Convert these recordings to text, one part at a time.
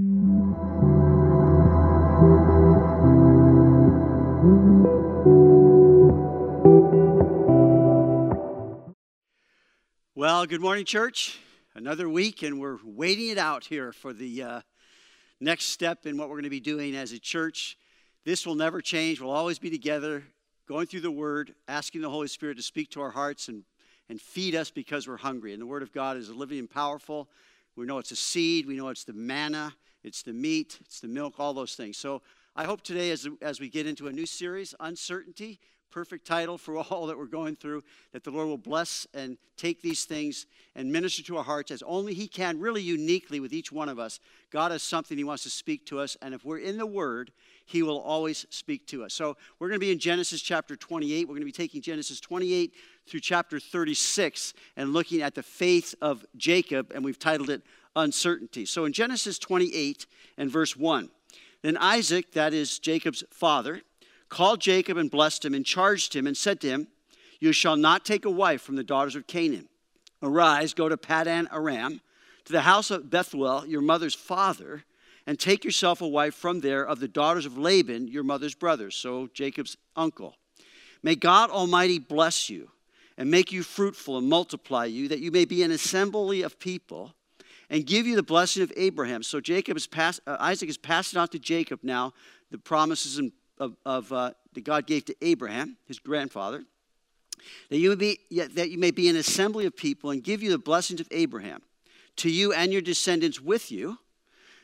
Well, good morning, church. Another week, and we're waiting it out here for the uh, next step in what we're going to be doing as a church. This will never change. We'll always be together, going through the Word, asking the Holy Spirit to speak to our hearts and, and feed us because we're hungry. And the Word of God is living and powerful. We know it's a seed, we know it's the manna, it's the meat, it's the milk, all those things. So I hope today, as, as we get into a new series, Uncertainty, perfect title for all that we're going through, that the Lord will bless and take these things and minister to our hearts as only He can, really uniquely with each one of us. God has something He wants to speak to us, and if we're in the Word, He will always speak to us. So we're going to be in Genesis chapter 28. We're going to be taking Genesis 28 through chapter 36 and looking at the faith of Jacob, and we've titled it Uncertainty. So in Genesis 28 and verse 1, then Isaac, that is Jacob's father, called Jacob and blessed him and charged him and said to him, You shall not take a wife from the daughters of Canaan. Arise, go to Padan Aram, to the house of Bethuel, your mother's father, and take yourself a wife from there of the daughters of Laban, your mother's brother, so Jacob's uncle. May God Almighty bless you and make you fruitful and multiply you, that you may be an assembly of people, and give you the blessing of Abraham. So Jacob is pass, uh, Isaac is passing on to Jacob now the promises of, of uh, that God gave to Abraham, his grandfather, that you, be, that you may be an assembly of people and give you the blessings of Abraham to you and your descendants with you,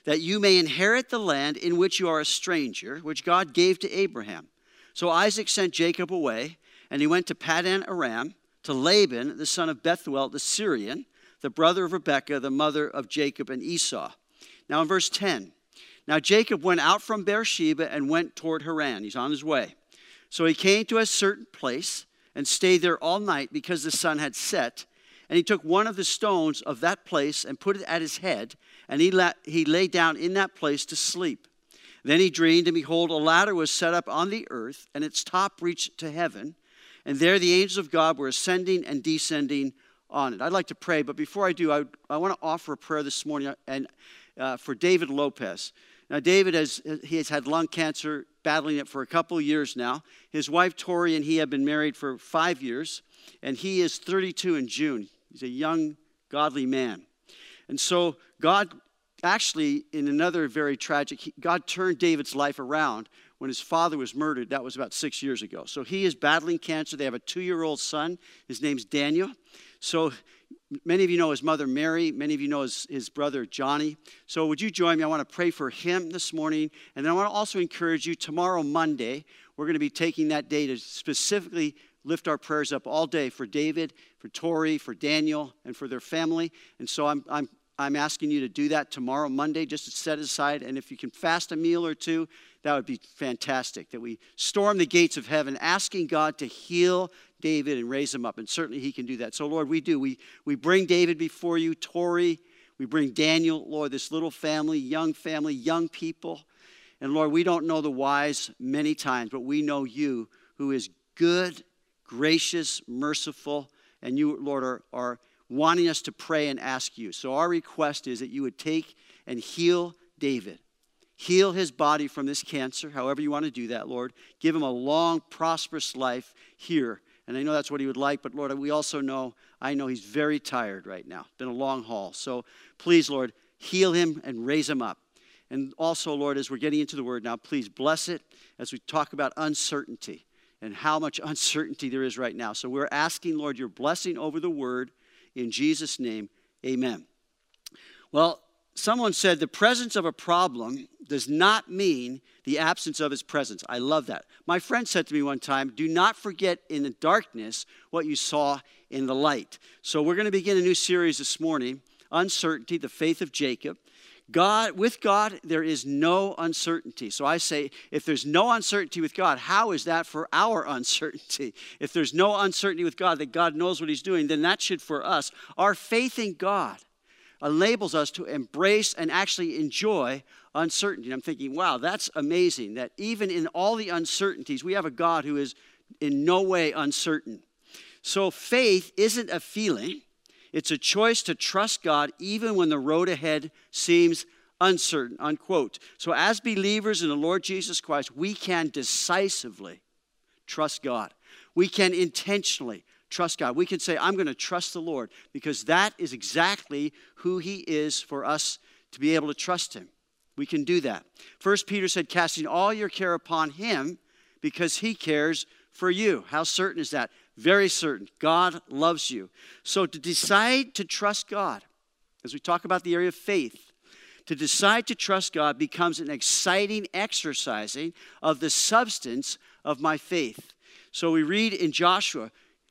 that you may inherit the land in which you are a stranger, which God gave to Abraham. So Isaac sent Jacob away, and he went to Padan Aram to Laban, the son of Bethuel the Syrian, the brother of Rebekah, the mother of Jacob and Esau. Now, in verse 10, now Jacob went out from Beersheba and went toward Haran. He's on his way. So he came to a certain place and stayed there all night because the sun had set. And he took one of the stones of that place and put it at his head, and he, la- he lay down in that place to sleep. Then he dreamed, and behold, a ladder was set up on the earth, and its top reached to heaven. And there the angels of God were ascending and descending on it. I'd like to pray, but before I do, I, I want to offer a prayer this morning and, uh, for David Lopez. Now, David has, he has had lung cancer, battling it for a couple of years now. His wife, Tori, and he have been married for five years, and he is 32 in June. He's a young, godly man. And so, God actually, in another very tragic, God turned David's life around when his father was murdered. That was about six years ago. So, he is battling cancer. They have a two year old son. His name's Daniel. So, Many of you know his mother, Mary. Many of you know his, his brother, Johnny. So, would you join me? I want to pray for him this morning. And then I want to also encourage you tomorrow, Monday, we're going to be taking that day to specifically lift our prayers up all day for David, for Tori, for Daniel, and for their family. And so, I'm, I'm, I'm asking you to do that tomorrow, Monday, just to set aside. And if you can fast a meal or two, that would be fantastic. That we storm the gates of heaven, asking God to heal David and raise him up. And certainly he can do that. So, Lord, we do. We, we bring David before you, Tori. We bring Daniel, Lord, this little family, young family, young people. And Lord, we don't know the wise many times, but we know you who is good, gracious, merciful, and you, Lord, are, are wanting us to pray and ask you. So our request is that you would take and heal David. Heal his body from this cancer, however you want to do that, Lord. Give him a long, prosperous life here and I know that's what he would like, but Lord, we also know, I know he's very tired right now. Been a long haul. So please, Lord, heal him and raise him up. And also, Lord, as we're getting into the word now, please bless it as we talk about uncertainty and how much uncertainty there is right now. So we're asking, Lord, your blessing over the word in Jesus' name. Amen. Well, someone said the presence of a problem does not mean the absence of his presence. I love that. My friend said to me one time, Do not forget in the darkness what you saw in the light. So we're going to begin a new series this morning Uncertainty, the faith of Jacob. God, with God, there is no uncertainty. So I say, if there's no uncertainty with God, how is that for our uncertainty? If there's no uncertainty with God, that God knows what He's doing, then that should for us. Our faith in God enables us to embrace and actually enjoy uncertainty. And I'm thinking, wow, that's amazing that even in all the uncertainties, we have a God who is in no way uncertain. So faith isn't a feeling, it's a choice to trust God even when the road ahead seems uncertain, unquote. So, as believers in the Lord Jesus Christ, we can decisively trust God. We can intentionally trust God. We can say, I'm going to trust the Lord because that is exactly who He is for us to be able to trust Him. We can do that. First Peter said, casting all your care upon Him because He cares for you. How certain is that? Very certain. God loves you. So to decide to trust God, as we talk about the area of faith, to decide to trust God becomes an exciting exercising of the substance of my faith. So we read in Joshua,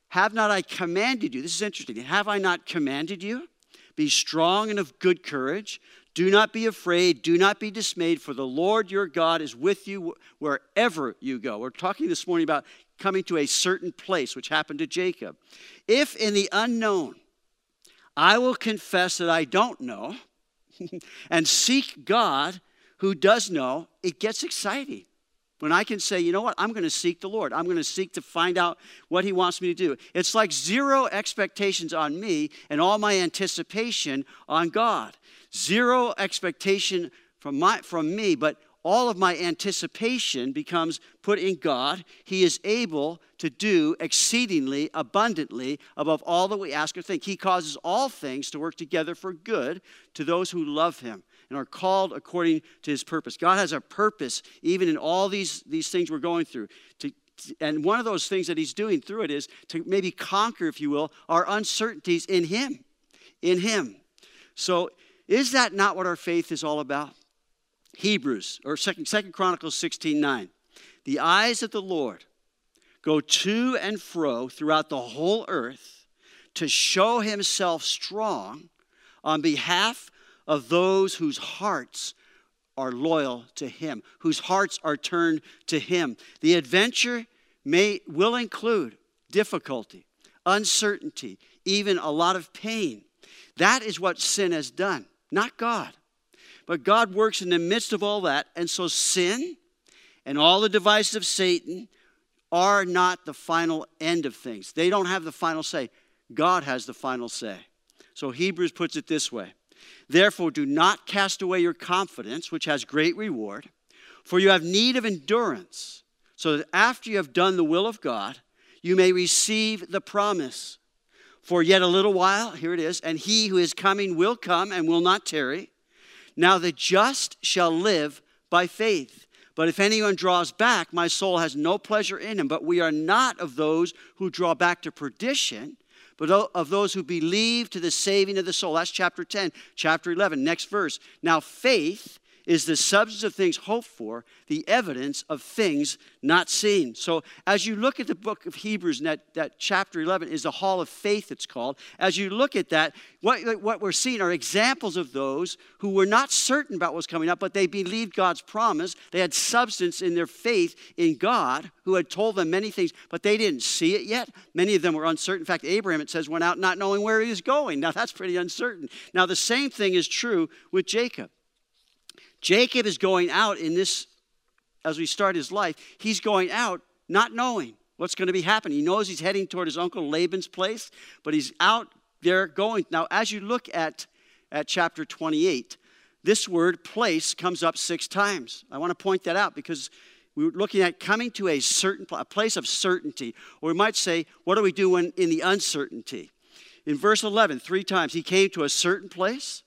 Have not I commanded you? This is interesting. Have I not commanded you? Be strong and of good courage. Do not be afraid. Do not be dismayed, for the Lord your God is with you wherever you go. We're talking this morning about coming to a certain place, which happened to Jacob. If in the unknown I will confess that I don't know and seek God who does know, it gets exciting. When I can say, you know what, I'm going to seek the Lord. I'm going to seek to find out what He wants me to do. It's like zero expectations on me and all my anticipation on God. Zero expectation from, my, from me, but all of my anticipation becomes put in God. He is able to do exceedingly abundantly above all that we ask or think. He causes all things to work together for good to those who love Him and are called according to His purpose. God has a purpose even in all these, these things we're going through. To, and one of those things that He's doing through it is to maybe conquer, if you will, our uncertainties in Him. In Him. So, is that not what our faith is all about? Hebrews or Second, Second Chronicles 16 9. The eyes of the Lord go to and fro throughout the whole earth to show himself strong on behalf of those whose hearts are loyal to him, whose hearts are turned to him. The adventure may will include difficulty, uncertainty, even a lot of pain. That is what sin has done, not God. But God works in the midst of all that. And so sin and all the devices of Satan are not the final end of things. They don't have the final say. God has the final say. So Hebrews puts it this way Therefore, do not cast away your confidence, which has great reward, for you have need of endurance, so that after you have done the will of God, you may receive the promise. For yet a little while, here it is, and he who is coming will come and will not tarry. Now the just shall live by faith. But if anyone draws back, my soul has no pleasure in him. But we are not of those who draw back to perdition, but of those who believe to the saving of the soul. That's chapter 10. Chapter 11, next verse. Now faith is the substance of things hoped for, the evidence of things not seen. So, as you look at the book of Hebrews, and that, that chapter 11 is the hall of faith, it's called. As you look at that, what, what we're seeing are examples of those who were not certain about what's coming up, but they believed God's promise. They had substance in their faith in God, who had told them many things, but they didn't see it yet. Many of them were uncertain. In fact, Abraham, it says, went out not knowing where he was going. Now, that's pretty uncertain. Now, the same thing is true with Jacob. Jacob is going out in this, as we start his life, he's going out not knowing what's going to be happening. He knows he's heading toward his uncle Laban's place, but he's out there going. Now, as you look at, at chapter 28, this word place comes up six times. I want to point that out because we are looking at coming to a certain a place of certainty. Or we might say, what do we do when in the uncertainty? In verse 11, three times, he came to a certain place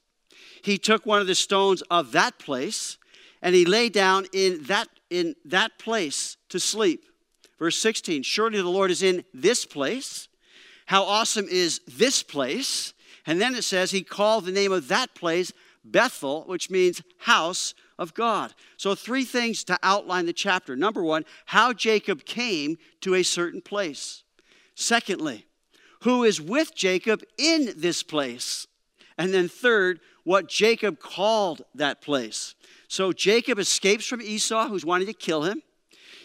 he took one of the stones of that place and he lay down in that, in that place to sleep. Verse 16 Surely the Lord is in this place. How awesome is this place? And then it says he called the name of that place Bethel, which means house of God. So, three things to outline the chapter. Number one, how Jacob came to a certain place. Secondly, who is with Jacob in this place. And then, third, what Jacob called that place. So Jacob escapes from Esau, who's wanting to kill him.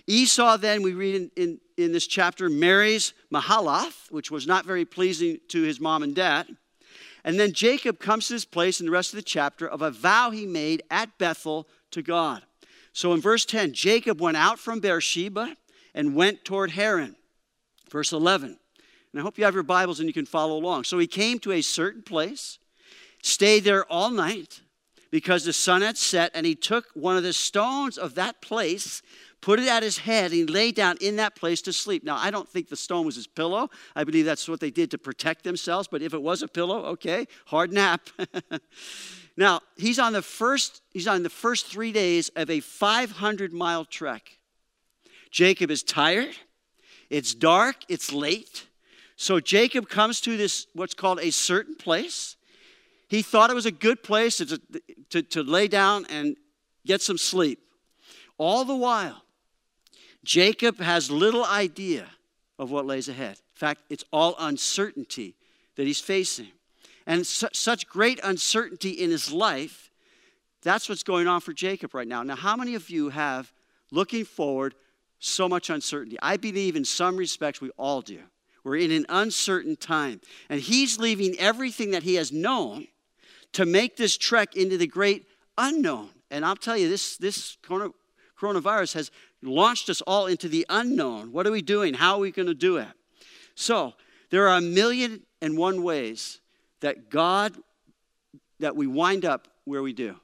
Esau, then, we read in, in, in, this chapter, marries Mahalath, which was not very pleasing to his mom and dad. And then Jacob comes to this place in the rest of the chapter of a vow he made at Bethel to God. So in verse 10, Jacob went out from Beersheba and went toward Haran. Verse 11. And I hope you have your Bibles and you can follow along. So he came to a certain place stayed there all night. because the sun had set, and he took one of the stones of that place, put it at his head, and he lay down in that place to sleep. Now, I don't think the stone was his pillow. I believe that's what they did to protect themselves, but if it was a pillow, okay, hard nap. now, he's on the first he's on the first 3 days of a 500 mile trek. Jacob is tired. It's dark, it's late. So Jacob comes to this what's called a certain place. He thought it was a good place to, to, to lay down and get some sleep. All the while, Jacob has little idea of what lays ahead. In fact, it's all uncertainty that he's facing. And su- such great uncertainty in his life, that's what's going on for Jacob right now. Now, how many of you have looking forward so much uncertainty? I believe in some respects we all do. We're in an uncertain time. And he's leaving everything that he has known to make this trek into the great unknown. And I'll tell you, this, this coronavirus has launched us all into the unknown. What are we doing? How are we going to do it? So, there are a million and one ways that God, that we wind up where we do.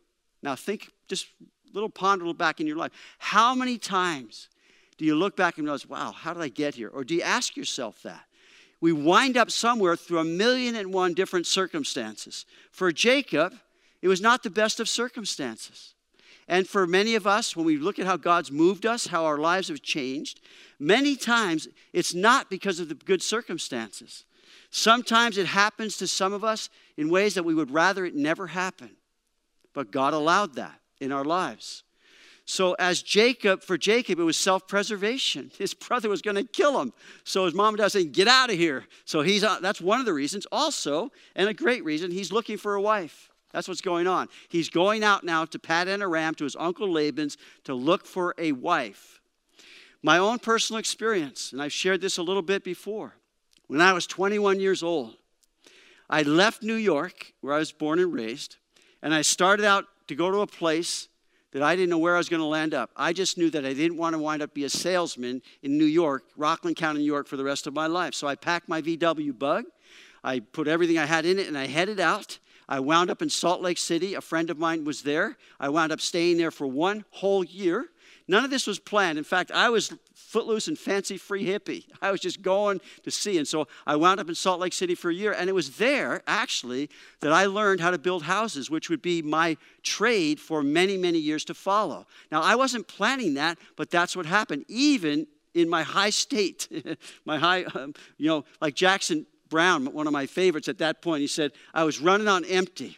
Now, think, just a little ponder back in your life. How many times do you look back and realize, wow, how did I get here? Or do you ask yourself that? We wind up somewhere through a million and one different circumstances. For Jacob, it was not the best of circumstances. And for many of us, when we look at how God's moved us, how our lives have changed, many times it's not because of the good circumstances. Sometimes it happens to some of us in ways that we would rather it never happen. But God allowed that in our lives. So, as Jacob, for Jacob, it was self preservation. His brother was going to kill him. So, his mom and dad saying, Get out of here. So, he's, uh, that's one of the reasons. Also, and a great reason, he's looking for a wife. That's what's going on. He's going out now to Paddan Aram, to his uncle Laban's, to look for a wife. My own personal experience, and I've shared this a little bit before. When I was 21 years old, I left New York, where I was born and raised, and I started out to go to a place that I didn't know where I was going to land up. I just knew that I didn't want to wind up be a salesman in New York, Rockland County, New York, for the rest of my life. So I packed my VW bug, I put everything I had in it, and I headed out. I wound up in Salt Lake City. A friend of mine was there. I wound up staying there for one whole year. None of this was planned. In fact, I was footloose and fancy free hippie. I was just going to see. And so I wound up in Salt Lake City for a year. And it was there, actually, that I learned how to build houses, which would be my trade for many, many years to follow. Now, I wasn't planning that, but that's what happened. Even in my high state, my high, um, you know, like Jackson Browne, one of my favorites at that point, he said, I was running on empty.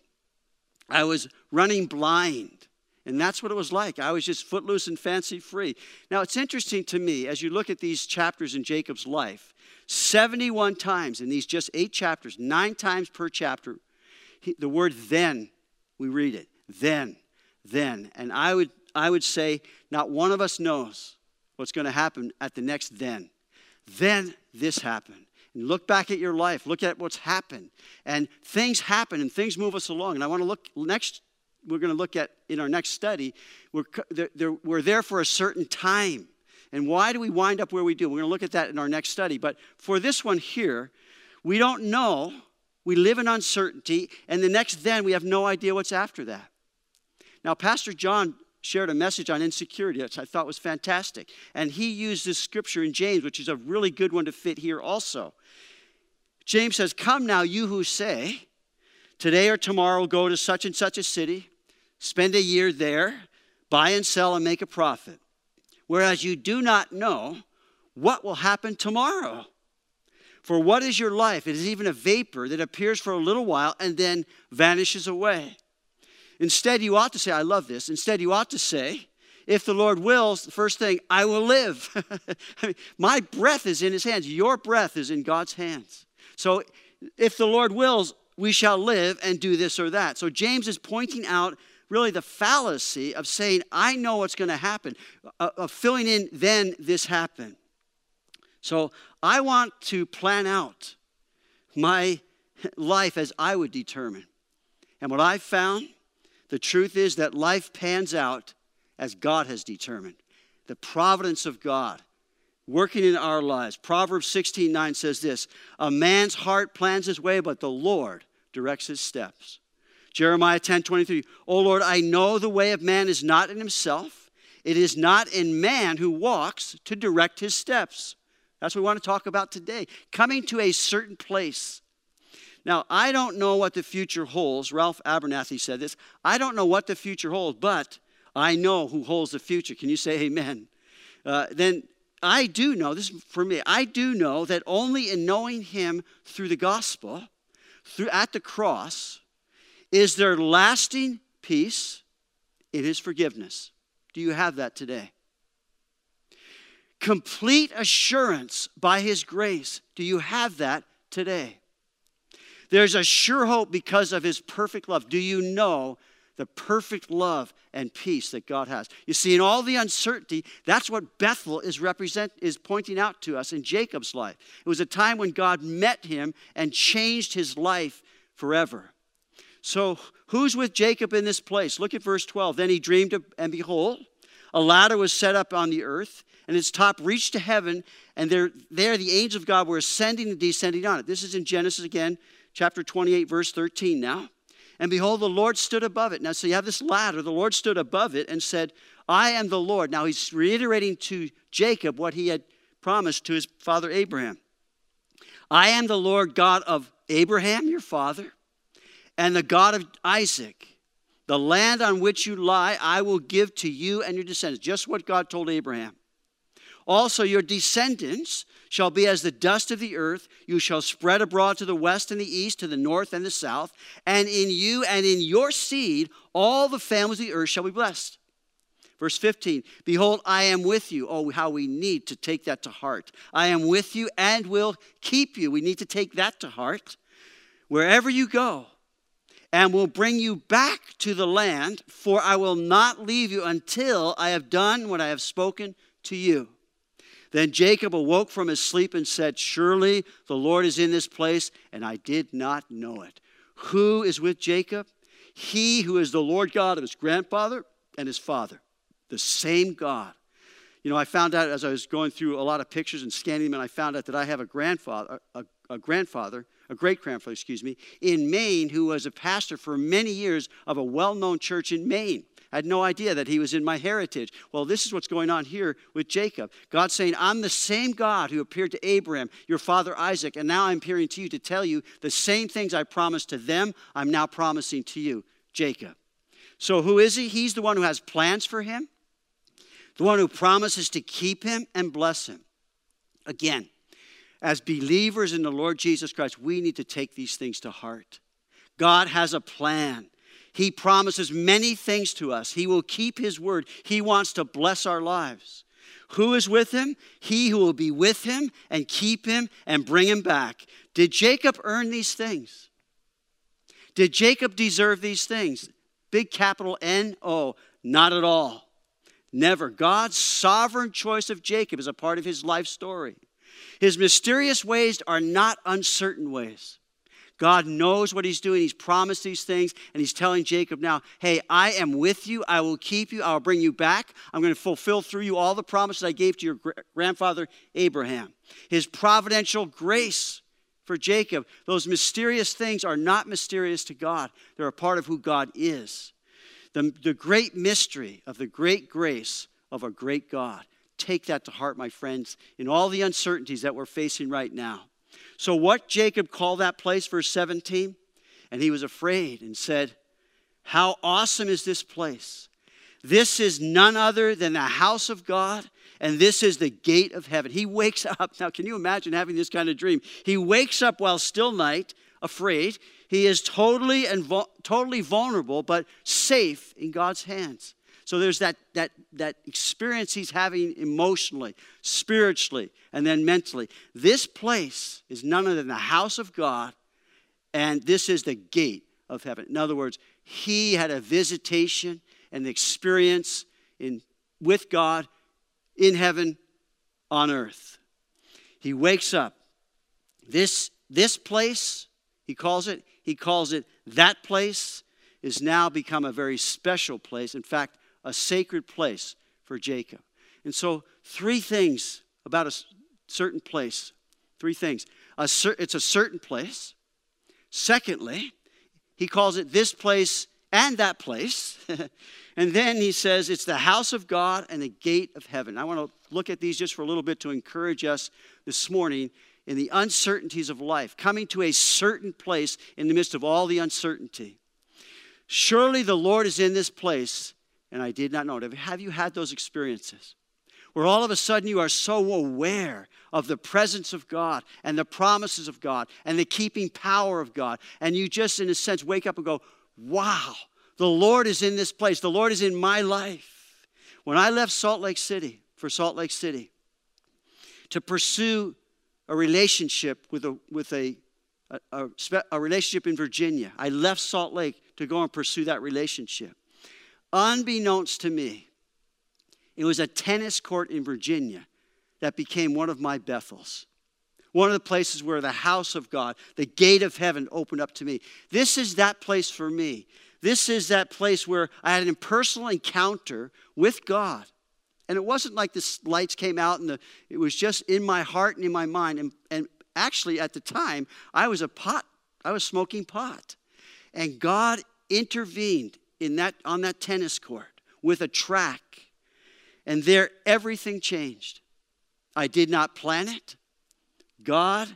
I was running blind. And that's what it was like. I was just footloose and fancy free. Now, it's interesting to me as you look at these chapters in Jacob's life 71 times in these just eight chapters, nine times per chapter, he, the word then, we read it. Then, then. And I would, I would say, not one of us knows what's going to happen at the next then. Then this happened. And look back at your life, look at what's happened. And things happen and things move us along. And I want to look next we're going to look at in our next study, we're, they're, they're, we're there for a certain time. And why do we wind up where we do? We're going to look at that in our next study. But for this one here, we don't know. We live in uncertainty. And the next then, we have no idea what's after that. Now, Pastor John shared a message on insecurity, which I thought was fantastic. And he used this scripture in James, which is a really good one to fit here also. James says, Come now, you who say, Today or tomorrow, go to such and such a city, spend a year there, buy and sell, and make a profit. Whereas you do not know what will happen tomorrow. For what is your life? It is even a vapor that appears for a little while and then vanishes away. Instead, you ought to say, I love this. Instead, you ought to say, if the Lord wills, the first thing, I will live. I mean, my breath is in his hands. Your breath is in God's hands. So if the Lord wills, we shall live and do this or that. So James is pointing out really the fallacy of saying, I know what's going to happen, uh, of filling in, then this happened. So I want to plan out my life as I would determine. And what I've found, the truth is that life pans out as God has determined. The providence of God working in our lives. Proverbs 16 9 says this A man's heart plans his way, but the Lord directs his steps. Jeremiah 10 23. Oh Lord, I know the way of man is not in himself. It is not in man who walks to direct his steps. That's what we want to talk about today. Coming to a certain place. Now, I don't know what the future holds. Ralph Abernathy said this. I don't know what the future holds, but I know who holds the future. Can you say amen? Uh, then I do know, this is for me, I do know that only in knowing Him through the gospel, through at the cross, is there lasting peace in His forgiveness. Do you have that today? Complete assurance by His grace. Do you have that today? There's a sure hope because of His perfect love. Do you know the perfect love and peace that God has. You see, in all the uncertainty, that's what Bethel is represent is pointing out to us in Jacob's life. It was a time when God met him and changed his life forever. So, who's with Jacob in this place? Look at verse 12. Then he dreamed, of, and behold, a ladder was set up on the earth, and its top reached to heaven, and there, there the angels of God were ascending and descending on it. This is in Genesis again, chapter 28, verse 13 now. And behold, the Lord stood above it. Now, so you have this ladder. The Lord stood above it and said, I am the Lord. Now, he's reiterating to Jacob what he had promised to his father Abraham. I am the Lord God of Abraham, your father, and the God of Isaac. The land on which you lie, I will give to you and your descendants. Just what God told Abraham. Also, your descendants shall be as the dust of the earth. You shall spread abroad to the west and the east, to the north and the south. And in you and in your seed, all the families of the earth shall be blessed. Verse 15 Behold, I am with you. Oh, how we need to take that to heart. I am with you and will keep you. We need to take that to heart. Wherever you go, and will bring you back to the land, for I will not leave you until I have done what I have spoken to you. Then Jacob awoke from his sleep and said, Surely the Lord is in this place, and I did not know it. Who is with Jacob? He who is the Lord God of his grandfather and his father, the same God. You know, I found out as I was going through a lot of pictures and scanning them, and I found out that I have a grandfather, a, a grandfather, a great grandfather, excuse me, in Maine who was a pastor for many years of a well known church in Maine. I had no idea that he was in my heritage. Well, this is what's going on here with Jacob. God saying, I'm the same God who appeared to Abraham, your father Isaac, and now I'm appearing to you to tell you the same things I promised to them, I'm now promising to you, Jacob. So who is he? He's the one who has plans for him, the one who promises to keep him and bless him. Again, as believers in the Lord Jesus Christ, we need to take these things to heart. God has a plan. He promises many things to us. He will keep His word. He wants to bless our lives. Who is with him? He who will be with him and keep him and bring him back. Did Jacob earn these things? Did Jacob deserve these things? Big capital N O. Not at all. Never. God's sovereign choice of Jacob is a part of his life story. His mysterious ways are not uncertain ways. God knows what he's doing. He's promised these things, and he's telling Jacob now, hey, I am with you. I will keep you. I'll bring you back. I'm going to fulfill through you all the promises I gave to your grandfather Abraham. His providential grace for Jacob, those mysterious things are not mysterious to God, they're a part of who God is. The, the great mystery of the great grace of a great God. Take that to heart, my friends, in all the uncertainties that we're facing right now. So, what Jacob called that place, verse 17? And he was afraid and said, How awesome is this place! This is none other than the house of God, and this is the gate of heaven. He wakes up. Now, can you imagine having this kind of dream? He wakes up while still night, afraid. He is totally and totally vulnerable, but safe in God's hands. So there's that, that, that experience he's having emotionally, spiritually, and then mentally. This place is none other than the house of God, and this is the gate of heaven. In other words, he had a visitation and experience in, with God in heaven on earth. He wakes up. This, this place, he calls it, he calls it that place, is now become a very special place. In fact, a sacred place for Jacob. And so, three things about a certain place. Three things. A cer- it's a certain place. Secondly, he calls it this place and that place. and then he says it's the house of God and the gate of heaven. I want to look at these just for a little bit to encourage us this morning in the uncertainties of life, coming to a certain place in the midst of all the uncertainty. Surely the Lord is in this place, and I did not know it. Have you had those experiences? Where all of a sudden you are so aware of the presence of God and the promises of God and the keeping power of God, and you just, in a sense, wake up and go, Wow, the Lord is in this place. The Lord is in my life. When I left Salt Lake City for Salt Lake City to pursue a relationship with a, with a, a, a, relationship in Virginia, I left Salt Lake to go and pursue that relationship. Unbeknownst to me, it was a tennis court in Virginia that became one of my Bethels. One of the places where the house of God, the gate of heaven opened up to me. This is that place for me. This is that place where I had an impersonal encounter with God. And it wasn't like the lights came out and the, it was just in my heart and in my mind. And, and actually, at the time, I was a pot, I was smoking pot. And God intervened in that, on that tennis court with a track. And there, everything changed. I did not plan it. God,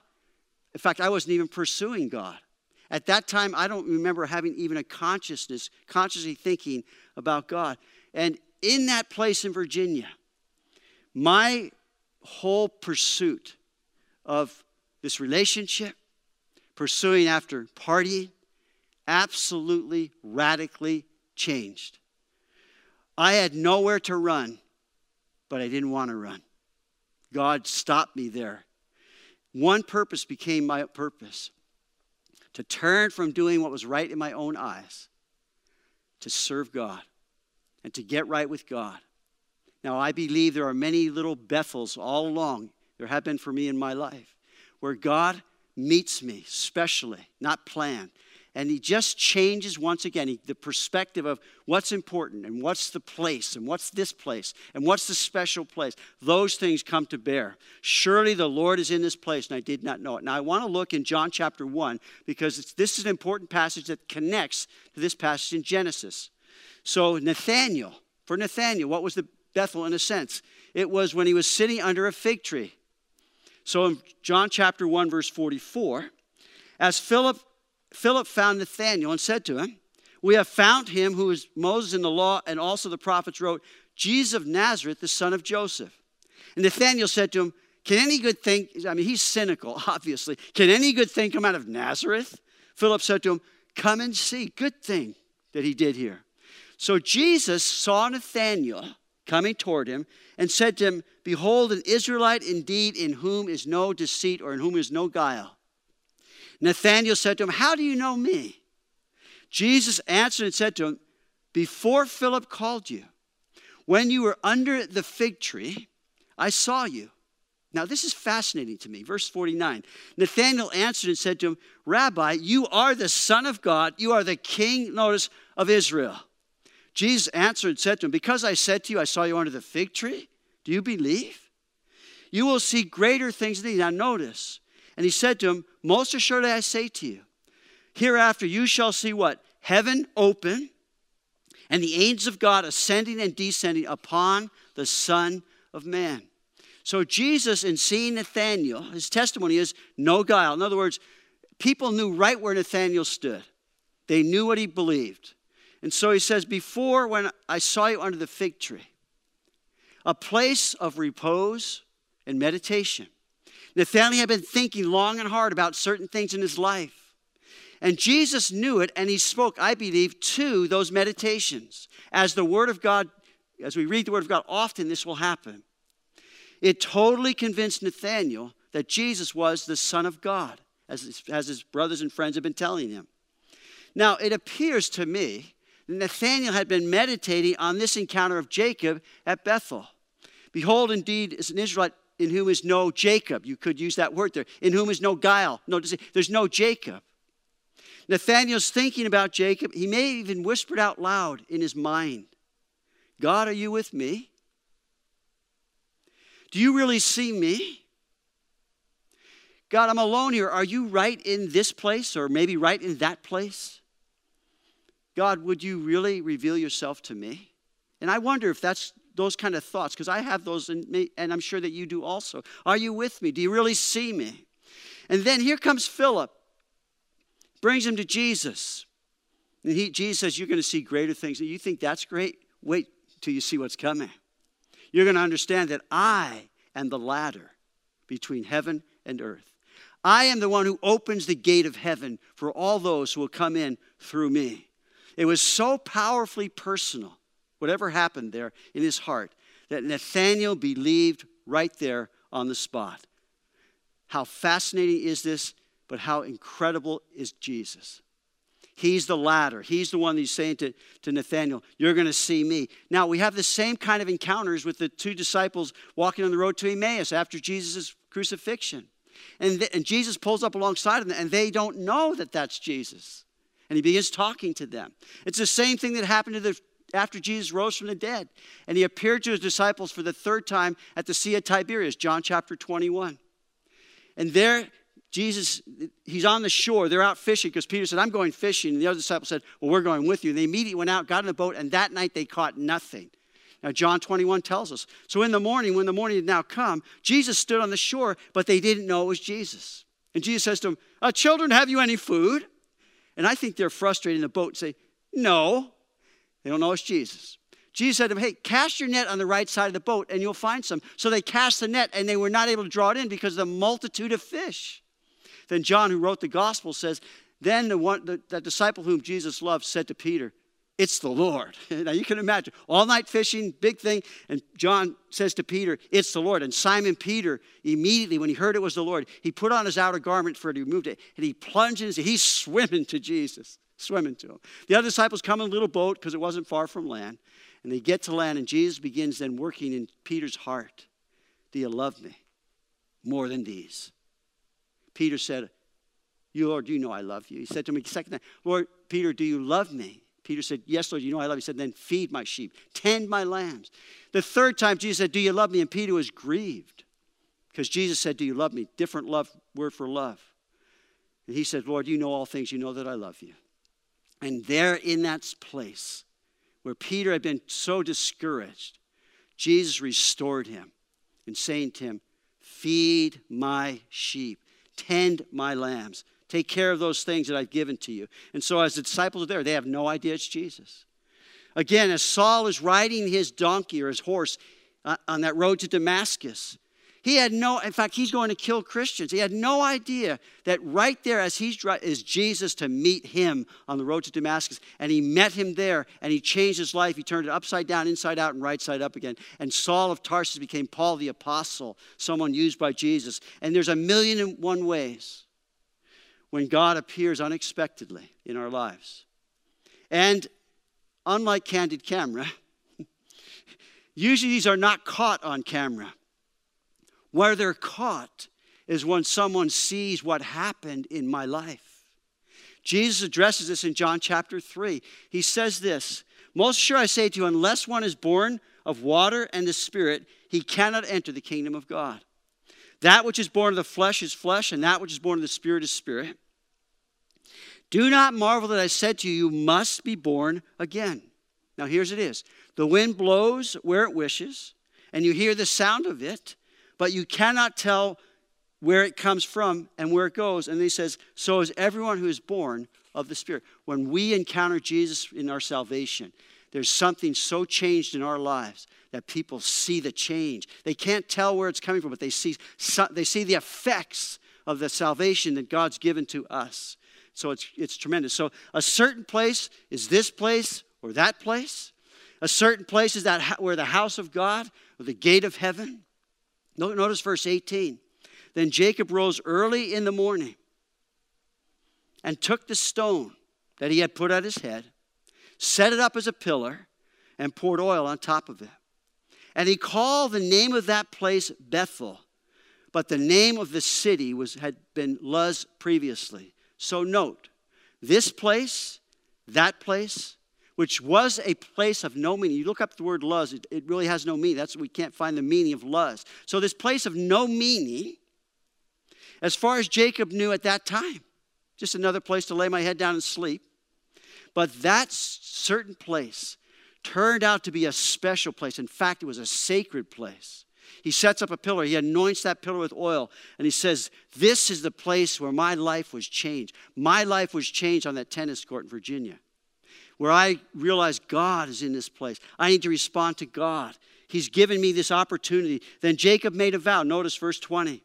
in fact, I wasn't even pursuing God. At that time, I don't remember having even a consciousness, consciously thinking about God. And in that place in Virginia, my whole pursuit of this relationship, pursuing after partying, absolutely radically changed. I had nowhere to run, but I didn't want to run. God stopped me there. One purpose became my purpose to turn from doing what was right in my own eyes to serve God and to get right with God. Now, I believe there are many little Bethels all along, there have been for me in my life, where God meets me specially, not planned, and he just changes once again he, the perspective of what's important and what's the place and what's this place and what's the special place. Those things come to bear. Surely the Lord is in this place, and I did not know it. Now I want to look in John chapter 1 because this is an important passage that connects to this passage in Genesis. So, Nathanael, for Nathanael, what was the Bethel in a sense? It was when he was sitting under a fig tree. So, in John chapter 1, verse 44, as Philip Philip found Nathanael and said to him, We have found him who is Moses in the law and also the prophets wrote, Jesus of Nazareth, the son of Joseph. And Nathanael said to him, Can any good thing, I mean, he's cynical, obviously. Can any good thing come out of Nazareth? Philip said to him, Come and see. Good thing that he did here. So Jesus saw Nathanael coming toward him and said to him, Behold, an Israelite indeed in whom is no deceit or in whom is no guile. Nathanael said to him, How do you know me? Jesus answered and said to him, Before Philip called you, when you were under the fig tree, I saw you. Now, this is fascinating to me. Verse 49 Nathanael answered and said to him, Rabbi, you are the Son of God. You are the King, notice, of Israel. Jesus answered and said to him, Because I said to you, I saw you under the fig tree, do you believe? You will see greater things than these. Now, notice, and he said to him, Most assuredly I say to you, hereafter you shall see what? Heaven open, and the angels of God ascending and descending upon the Son of Man. So Jesus, in seeing Nathanael, his testimony is no guile. In other words, people knew right where Nathanael stood. They knew what he believed. And so he says, Before when I saw you under the fig tree, a place of repose and meditation. Nathanael had been thinking long and hard about certain things in his life. And Jesus knew it, and he spoke, I believe, to those meditations. As the Word of God, as we read the Word of God, often this will happen. It totally convinced Nathanael that Jesus was the Son of God, as his, as his brothers and friends have been telling him. Now, it appears to me that Nathanael had been meditating on this encounter of Jacob at Bethel. Behold, indeed, is an Israelite in whom is no Jacob. You could use that word there. In whom is no guile. No, there's no Jacob. Nathanael's thinking about Jacob. He may even whispered out loud in his mind God, are you with me? Do you really see me? God, I'm alone here. Are you right in this place or maybe right in that place? God, would you really reveal yourself to me? And I wonder if that's those kind of thoughts, because I have those, in me, and I'm sure that you do also. Are you with me? Do you really see me? And then here comes Philip, brings him to Jesus. And he, Jesus says, You're going to see greater things. And you think that's great? Wait till you see what's coming. You're going to understand that I am the ladder between heaven and earth. I am the one who opens the gate of heaven for all those who will come in through me. It was so powerfully personal, whatever happened there in his heart, that Nathanael believed right there on the spot. How fascinating is this, but how incredible is Jesus? He's the ladder. He's the one he's saying to, to Nathanael, You're going to see me. Now, we have the same kind of encounters with the two disciples walking on the road to Emmaus after Jesus' crucifixion. And, th- and Jesus pulls up alongside of them, and they don't know that that's Jesus. And he begins talking to them. It's the same thing that happened to the, after Jesus rose from the dead. And he appeared to his disciples for the third time at the Sea of Tiberias, John chapter 21. And there, Jesus, he's on the shore. They're out fishing because Peter said, I'm going fishing. And the other disciples said, Well, we're going with you. And they immediately went out, got in the boat, and that night they caught nothing. Now, John 21 tells us. So in the morning, when the morning had now come, Jesus stood on the shore, but they didn't know it was Jesus. And Jesus says to them, uh, Children, have you any food? And I think they're frustrated in the boat and say, No. They don't know it's Jesus. Jesus said to them, Hey, cast your net on the right side of the boat and you'll find some. So they cast the net and they were not able to draw it in because of the multitude of fish. Then John, who wrote the gospel, says, Then the one, the, that disciple whom Jesus loved said to Peter, it's the Lord. now you can imagine all night fishing, big thing. And John says to Peter, It's the Lord. And Simon Peter, immediately when he heard it was the Lord, he put on his outer garment for it, he removed it, and he plunged in. He's swimming to Jesus, swimming to him. The other disciples come in a little boat because it wasn't far from land. And they get to land, and Jesus begins then working in Peter's heart. Do you love me more than these? Peter said, You, Lord, you know I love you. He said to me, second time, Lord, Peter, do you love me? Peter said, Yes, Lord, you know I love you. He said, Then feed my sheep, tend my lambs. The third time, Jesus said, Do you love me? And Peter was grieved because Jesus said, Do you love me? Different love, word for love. And he said, Lord, you know all things. You know that I love you. And there in that place where Peter had been so discouraged, Jesus restored him and saying to him, Feed my sheep, tend my lambs. Take care of those things that I've given to you. And so, as the disciples are there, they have no idea it's Jesus. Again, as Saul is riding his donkey or his horse uh, on that road to Damascus, he had no, in fact, he's going to kill Christians. He had no idea that right there, as he's is Jesus to meet him on the road to Damascus. And he met him there and he changed his life. He turned it upside down, inside out, and right side up again. And Saul of Tarsus became Paul the Apostle, someone used by Jesus. And there's a million and one ways when God appears unexpectedly in our lives. And unlike candid camera, usually these are not caught on camera. Where they're caught is when someone sees what happened in my life. Jesus addresses this in John chapter 3. He says this Most sure I say to you, unless one is born of water and the Spirit, he cannot enter the kingdom of God. That which is born of the flesh is flesh, and that which is born of the Spirit is spirit. Do not marvel that I said to you, you must be born again. Now, here's it is the wind blows where it wishes, and you hear the sound of it, but you cannot tell where it comes from and where it goes. And he says, So is everyone who is born of the Spirit. When we encounter Jesus in our salvation, there's something so changed in our lives that people see the change. They can't tell where it's coming from, but they see, they see the effects of the salvation that God's given to us. So it's, it's tremendous. So a certain place is this place or that place. A certain place is that where the house of God or the gate of heaven. Notice verse 18. Then Jacob rose early in the morning and took the stone that he had put at his head, set it up as a pillar, and poured oil on top of it. And he called the name of that place Bethel, but the name of the city was, had been Luz previously. So note, this place, that place, which was a place of no meaning. You look up the word Luz, it, it really has no meaning. That's we can't find the meaning of Luz. So this place of no meaning, as far as Jacob knew at that time, just another place to lay my head down and sleep. But that certain place turned out to be a special place. In fact, it was a sacred place. He sets up a pillar, he anoints that pillar with oil, and he says, This is the place where my life was changed. My life was changed on that tennis court in Virginia, where I realize God is in this place. I need to respond to God. He's given me this opportunity. Then Jacob made a vow. Notice verse 20,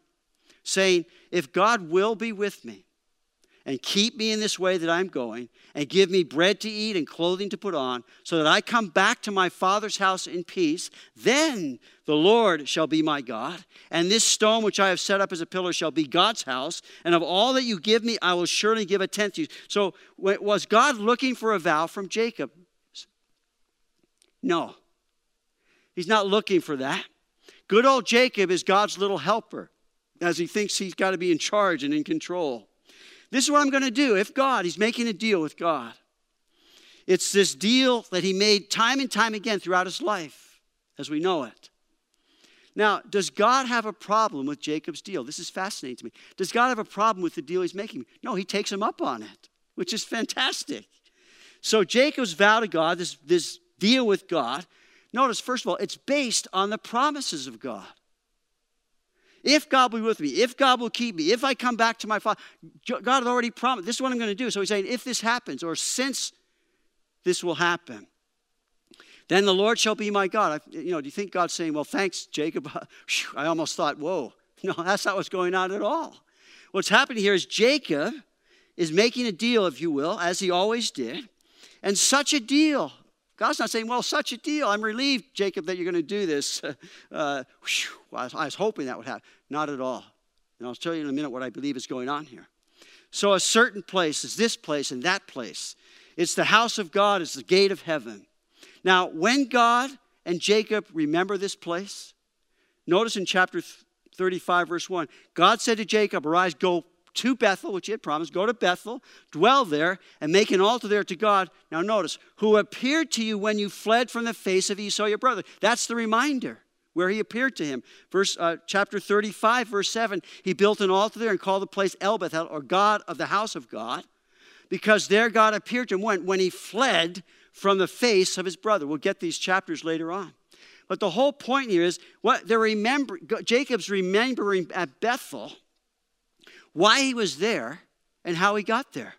saying, If God will be with me, and keep me in this way that I'm going, and give me bread to eat and clothing to put on, so that I come back to my father's house in peace, then the Lord shall be my God, and this stone which I have set up as a pillar shall be God's house, and of all that you give me, I will surely give a tenth to you. So, was God looking for a vow from Jacob? No. He's not looking for that. Good old Jacob is God's little helper as he thinks he's got to be in charge and in control. This is what I'm going to do. If God, he's making a deal with God. It's this deal that he made time and time again throughout his life, as we know it. Now, does God have a problem with Jacob's deal? This is fascinating to me. Does God have a problem with the deal he's making? No, he takes him up on it, which is fantastic. So Jacob's vow to God, this, this deal with God, notice, first of all, it's based on the promises of God. If God be with me, if God will keep me, if I come back to my Father, God had already promised, this is what I'm going to do. So he's saying, if this happens, or since this will happen, then the Lord shall be my God. I, you know, do you think God's saying, well, thanks, Jacob? I almost thought, whoa. No, that's not what's going on at all. What's happening here is Jacob is making a deal, if you will, as he always did. And such a deal God's not saying, well, such a deal. I'm relieved, Jacob, that you're going to do this. Uh, whew, I, was, I was hoping that would happen. Not at all. And I'll tell you in a minute what I believe is going on here. So, a certain place is this place and that place. It's the house of God, it's the gate of heaven. Now, when God and Jacob remember this place, notice in chapter 35, verse 1, God said to Jacob, Arise, go to Bethel, which he had promised, go to Bethel, dwell there, and make an altar there to God. Now, notice, who appeared to you when you fled from the face of Esau your brother. That's the reminder where he appeared to him. Verse uh, chapter 35, verse 7, he built an altar there and called the place El Bethel, or God of the house of God, because there God appeared to him when, when he fled from the face of his brother. We'll get these chapters later on. But the whole point here is what they're remembering, Jacob's remembering at Bethel why he was there and how he got there.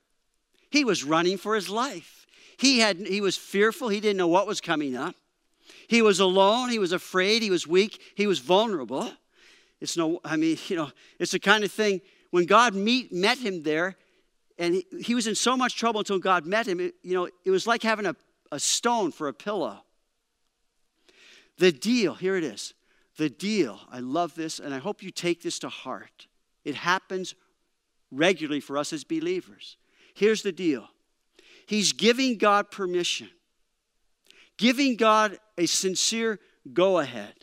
He was running for his life. He, had, he was fearful. He didn't know what was coming up. He was alone. He was afraid. He was weak. He was vulnerable. It's no, I mean, you know, it's the kind of thing when God meet, met him there, and he, he was in so much trouble until God met him, it, you know, it was like having a, a stone for a pillow. The deal, here it is. The deal, I love this, and I hope you take this to heart. It happens regularly for us as believers. Here's the deal He's giving God permission, giving God a sincere go ahead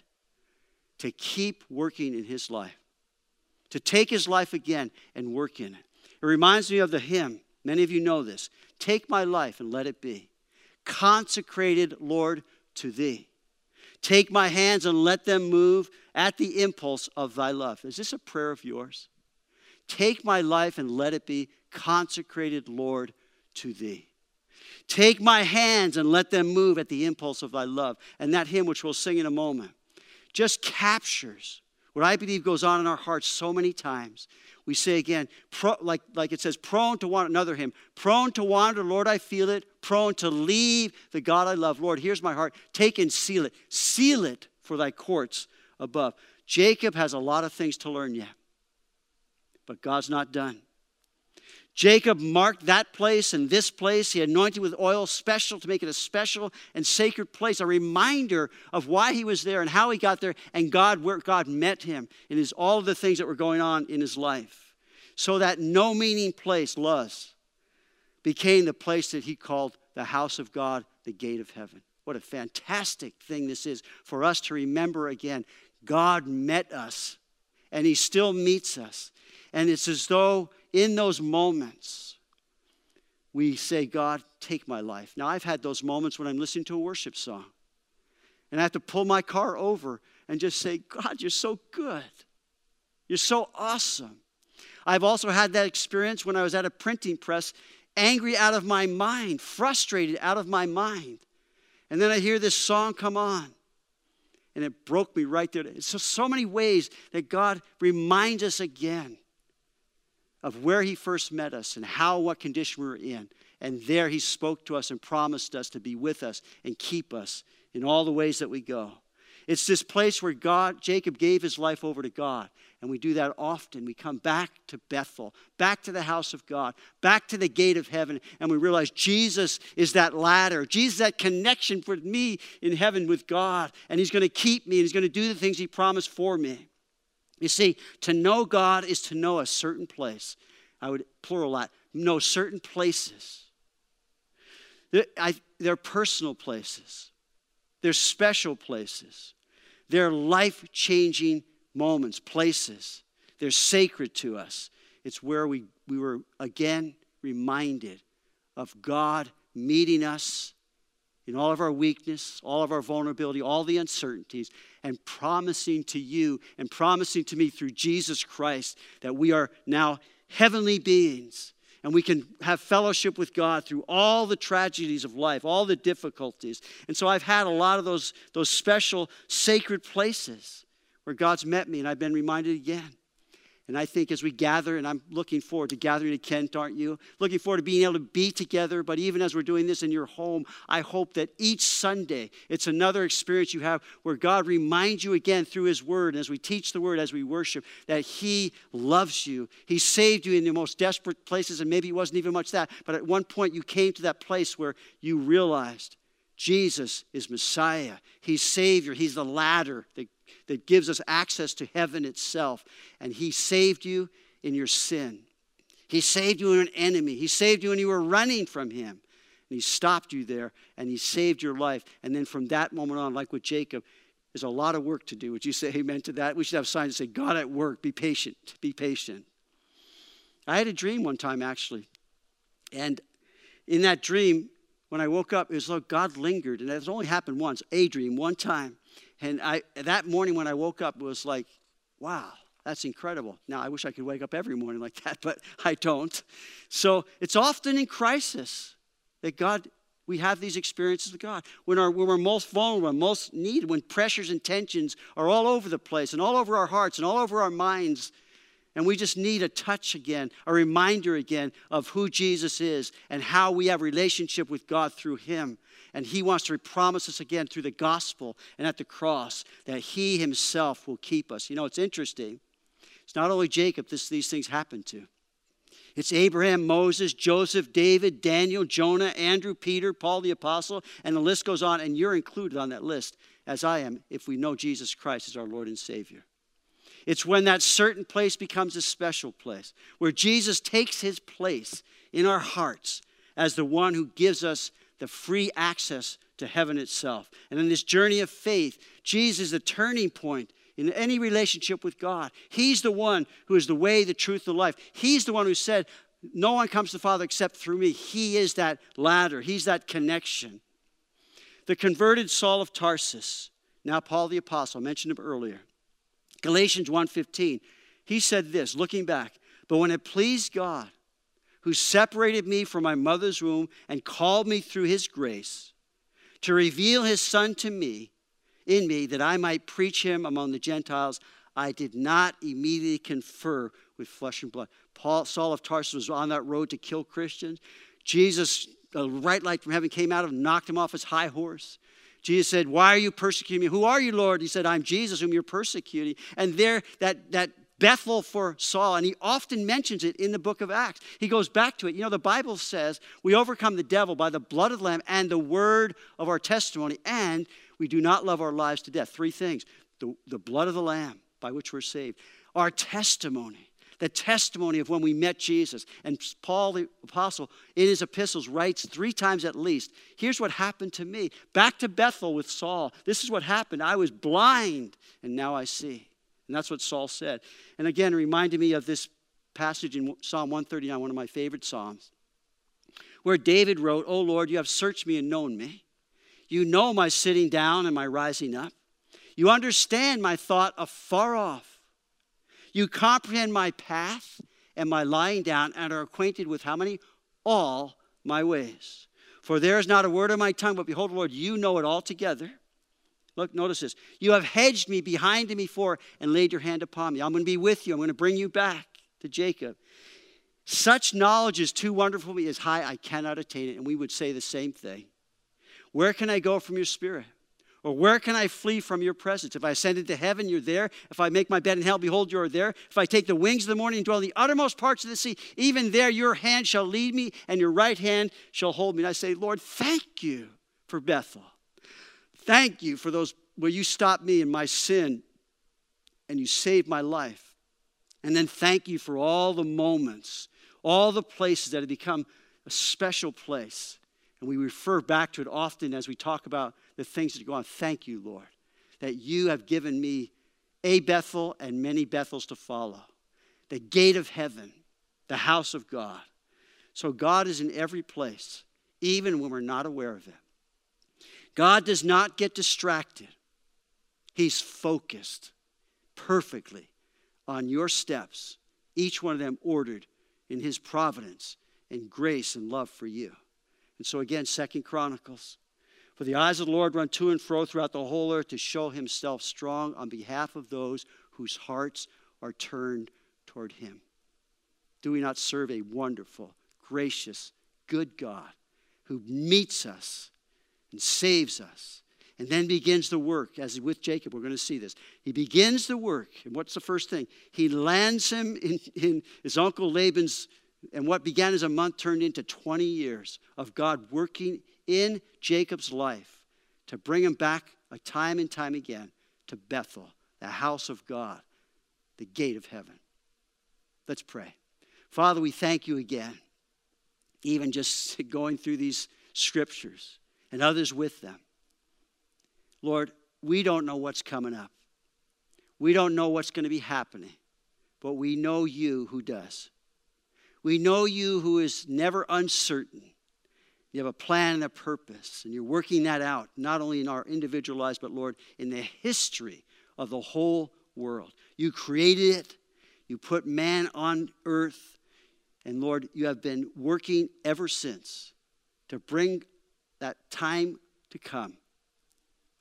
to keep working in his life, to take his life again and work in it. It reminds me of the hymn. Many of you know this. Take my life and let it be consecrated, Lord, to thee. Take my hands and let them move at the impulse of thy love. Is this a prayer of yours? Take my life and let it be consecrated, Lord, to thee. Take my hands and let them move at the impulse of thy love. And that hymn, which we'll sing in a moment, just captures what I believe goes on in our hearts so many times. We say again, pro, like, like it says, prone to want another hymn, prone to wander, Lord, I feel it, prone to leave the God I love. Lord, here's my heart. Take and seal it. Seal it for thy courts above. Jacob has a lot of things to learn yet. But God's not done. Jacob marked that place and this place. He anointed with oil special to make it a special and sacred place, a reminder of why he was there and how he got there, and God, where God met him in his, all of the things that were going on in his life. So that no meaning place, Luz, became the place that he called the house of God, the gate of heaven. What a fantastic thing this is for us to remember again. God met us, and he still meets us. And it's as though in those moments, we say, God, take my life. Now, I've had those moments when I'm listening to a worship song, and I have to pull my car over and just say, God, you're so good. You're so awesome. I've also had that experience when I was at a printing press angry out of my mind, frustrated out of my mind. And then I hear this song come on. And it broke me right there. So, so many ways that God reminds us again of where He first met us and how, what condition we were in. And there He spoke to us and promised us to be with us and keep us in all the ways that we go. It's this place where God, Jacob gave his life over to God. And we do that often. We come back to Bethel, back to the house of God, back to the gate of heaven, and we realize Jesus is that ladder. Jesus is that connection for me in heaven with God. And He's going to keep me, and He's going to do the things He promised for me. You see, to know God is to know a certain place. I would plural that, know certain places. They're personal places, they're special places. They're life changing moments, places. They're sacred to us. It's where we, we were again reminded of God meeting us in all of our weakness, all of our vulnerability, all the uncertainties, and promising to you and promising to me through Jesus Christ that we are now heavenly beings and we can have fellowship with God through all the tragedies of life, all the difficulties. And so I've had a lot of those, those special sacred places where God's met me, and I've been reminded again. And I think as we gather, and I'm looking forward to gathering at Kent, aren't you? Looking forward to being able to be together. But even as we're doing this in your home, I hope that each Sunday it's another experience you have where God reminds you again through His Word, and as we teach the Word, as we worship, that He loves you. He saved you in the most desperate places, and maybe it wasn't even much that. But at one point, you came to that place where you realized Jesus is Messiah. He's Savior. He's the ladder that that gives us access to heaven itself. And He saved you in your sin. He saved you in an enemy. He saved you when you were running from Him. And He stopped you there and He saved your life. And then from that moment on, like with Jacob, there's a lot of work to do. Would you say amen to that? We should have signs that say, God at work, be patient, be patient. I had a dream one time actually. And in that dream, when I woke up, it was like God lingered. And it's only happened once, a dream, one time. And I, that morning when I woke up, was like, wow, that's incredible. Now, I wish I could wake up every morning like that, but I don't. So it's often in crisis that God, we have these experiences with God. When, our, when we're most vulnerable, most needed, when pressures and tensions are all over the place and all over our hearts and all over our minds, and we just need a touch again, a reminder again of who Jesus is and how we have relationship with God through him. And he wants to promise us again through the gospel and at the cross that he himself will keep us. You know, it's interesting. It's not only Jacob this, these things happen to. It's Abraham, Moses, Joseph, David, Daniel, Jonah, Andrew, Peter, Paul the Apostle, and the list goes on, and you're included on that list, as I am, if we know Jesus Christ as our Lord and Savior. It's when that certain place becomes a special place, where Jesus takes his place in our hearts as the one who gives us the free access to heaven itself. And in this journey of faith, Jesus is the turning point in any relationship with God. He's the one who is the way, the truth, the life. He's the one who said, No one comes to the Father except through me. He is that ladder, He's that connection. The converted Saul of Tarsus, now Paul the Apostle, I mentioned him earlier. Galatians 1:15. He said this, looking back, but when it pleased God who separated me from my mother's womb and called me through his grace to reveal his son to me in me that I might preach him among the Gentiles, I did not immediately confer with flesh and blood. Paul, Saul of Tarsus was on that road to kill Christians. Jesus, a right light from heaven came out of him, knocked him off his high horse. Jesus said, Why are you persecuting me? Who are you, Lord? He said, I'm Jesus, whom you're persecuting. And there, that, that Bethel for Saul, and he often mentions it in the book of Acts. He goes back to it. You know, the Bible says we overcome the devil by the blood of the Lamb and the word of our testimony, and we do not love our lives to death. Three things the, the blood of the Lamb by which we're saved, our testimony, the testimony of when we met Jesus. And Paul the apostle in his epistles writes three times at least here's what happened to me. Back to Bethel with Saul. This is what happened. I was blind, and now I see. And that's what Saul said. And again, it reminded me of this passage in Psalm 139, one of my favorite Psalms, where David wrote, Oh Lord, you have searched me and known me. You know my sitting down and my rising up. You understand my thought afar off. You comprehend my path and my lying down and are acquainted with how many? all my ways. For there is not a word of my tongue, but behold, Lord, you know it all together. Look, notice this. You have hedged me behind and before and laid your hand upon me. I'm going to be with you. I'm going to bring you back to Jacob. Such knowledge is too wonderful for me, is high, I cannot attain it. And we would say the same thing. Where can I go from your spirit? Or where can I flee from your presence? If I ascend into heaven, you're there. If I make my bed in hell, behold, you're there. If I take the wings of the morning and dwell in the uttermost parts of the sea, even there your hand shall lead me and your right hand shall hold me. And I say, Lord, thank you for Bethel. Thank you for those where you stopped me in my sin and you saved my life. And then thank you for all the moments, all the places that have become a special place. And we refer back to it often as we talk about the things that go on. Thank you, Lord, that you have given me a Bethel and many Bethels to follow. The gate of heaven, the house of God. So God is in every place, even when we're not aware of it. God does not get distracted, He's focused perfectly on your steps, each one of them ordered in His providence and grace and love for you. And so again, Second Chronicles for the eyes of the Lord run to and fro throughout the whole earth to show himself strong on behalf of those whose hearts are turned toward him. Do we not serve a wonderful, gracious, good God who meets us and saves us and then begins the work? As with jacob we're going to see this. He begins the work and what's the first thing? He lands him in, in, his uncle laban's and what began as a month turned into 20 years of god working in Jacob's life to bring him back a time and time again to Bethel, the house of God, the gate of heaven. Let's pray. Father, we thank you again, even just going through these scriptures and others with them. Lord, we don't know what's coming up. We don't know what's going to be happening, but we know you who does. We know you who is never uncertain you have a plan and a purpose, and you're working that out, not only in our individual lives, but Lord, in the history of the whole world. You created it, you put man on earth, and Lord, you have been working ever since to bring that time to come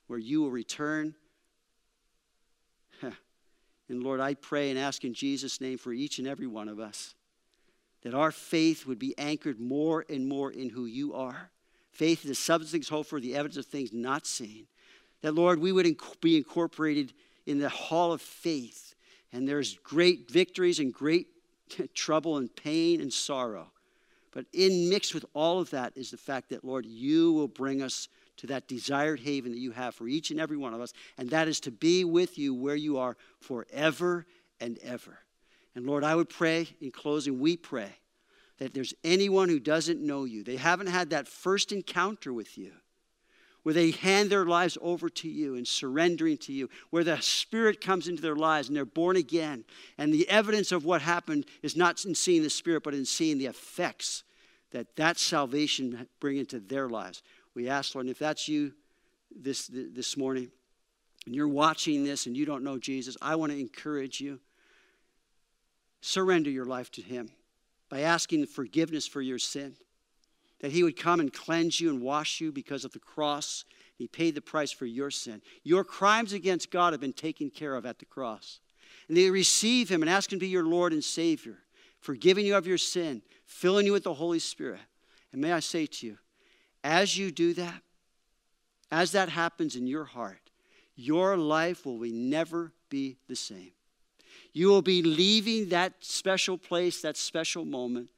where you will return. And Lord, I pray and ask in Jesus' name for each and every one of us that our faith would be anchored more and more in who you are. Faith is the substance hoped for, the evidence of things not seen. That, Lord, we would be incorporated in the hall of faith. And there's great victories and great trouble and pain and sorrow. But in mixed with all of that is the fact that, Lord, you will bring us to that desired haven that you have for each and every one of us, and that is to be with you where you are forever and ever. And Lord, I would pray in closing, we pray that there's anyone who doesn't know you, they haven't had that first encounter with you, where they hand their lives over to you and surrendering to you, where the Spirit comes into their lives and they're born again. And the evidence of what happened is not in seeing the Spirit, but in seeing the effects that that salvation bring into their lives. We ask, Lord, if that's you this, this morning, and you're watching this and you don't know Jesus, I want to encourage you surrender your life to Him by asking forgiveness for your sin. That He would come and cleanse you and wash you because of the cross. He paid the price for your sin. Your crimes against God have been taken care of at the cross. And they receive Him and ask Him to be your Lord and Savior, forgiving you of your sin, filling you with the Holy Spirit. And may I say to you, as you do that, as that happens in your heart, your life will never be the same. You will be leaving that special place, that special moment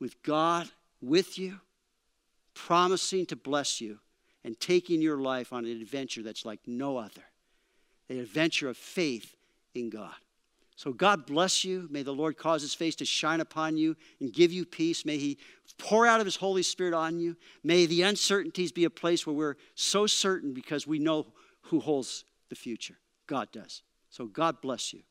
with God with you, promising to bless you, and taking your life on an adventure that's like no other an adventure of faith in God. So, God bless you. May the Lord cause his face to shine upon you and give you peace. May he pour out of his Holy Spirit on you. May the uncertainties be a place where we're so certain because we know who holds the future. God does. So, God bless you.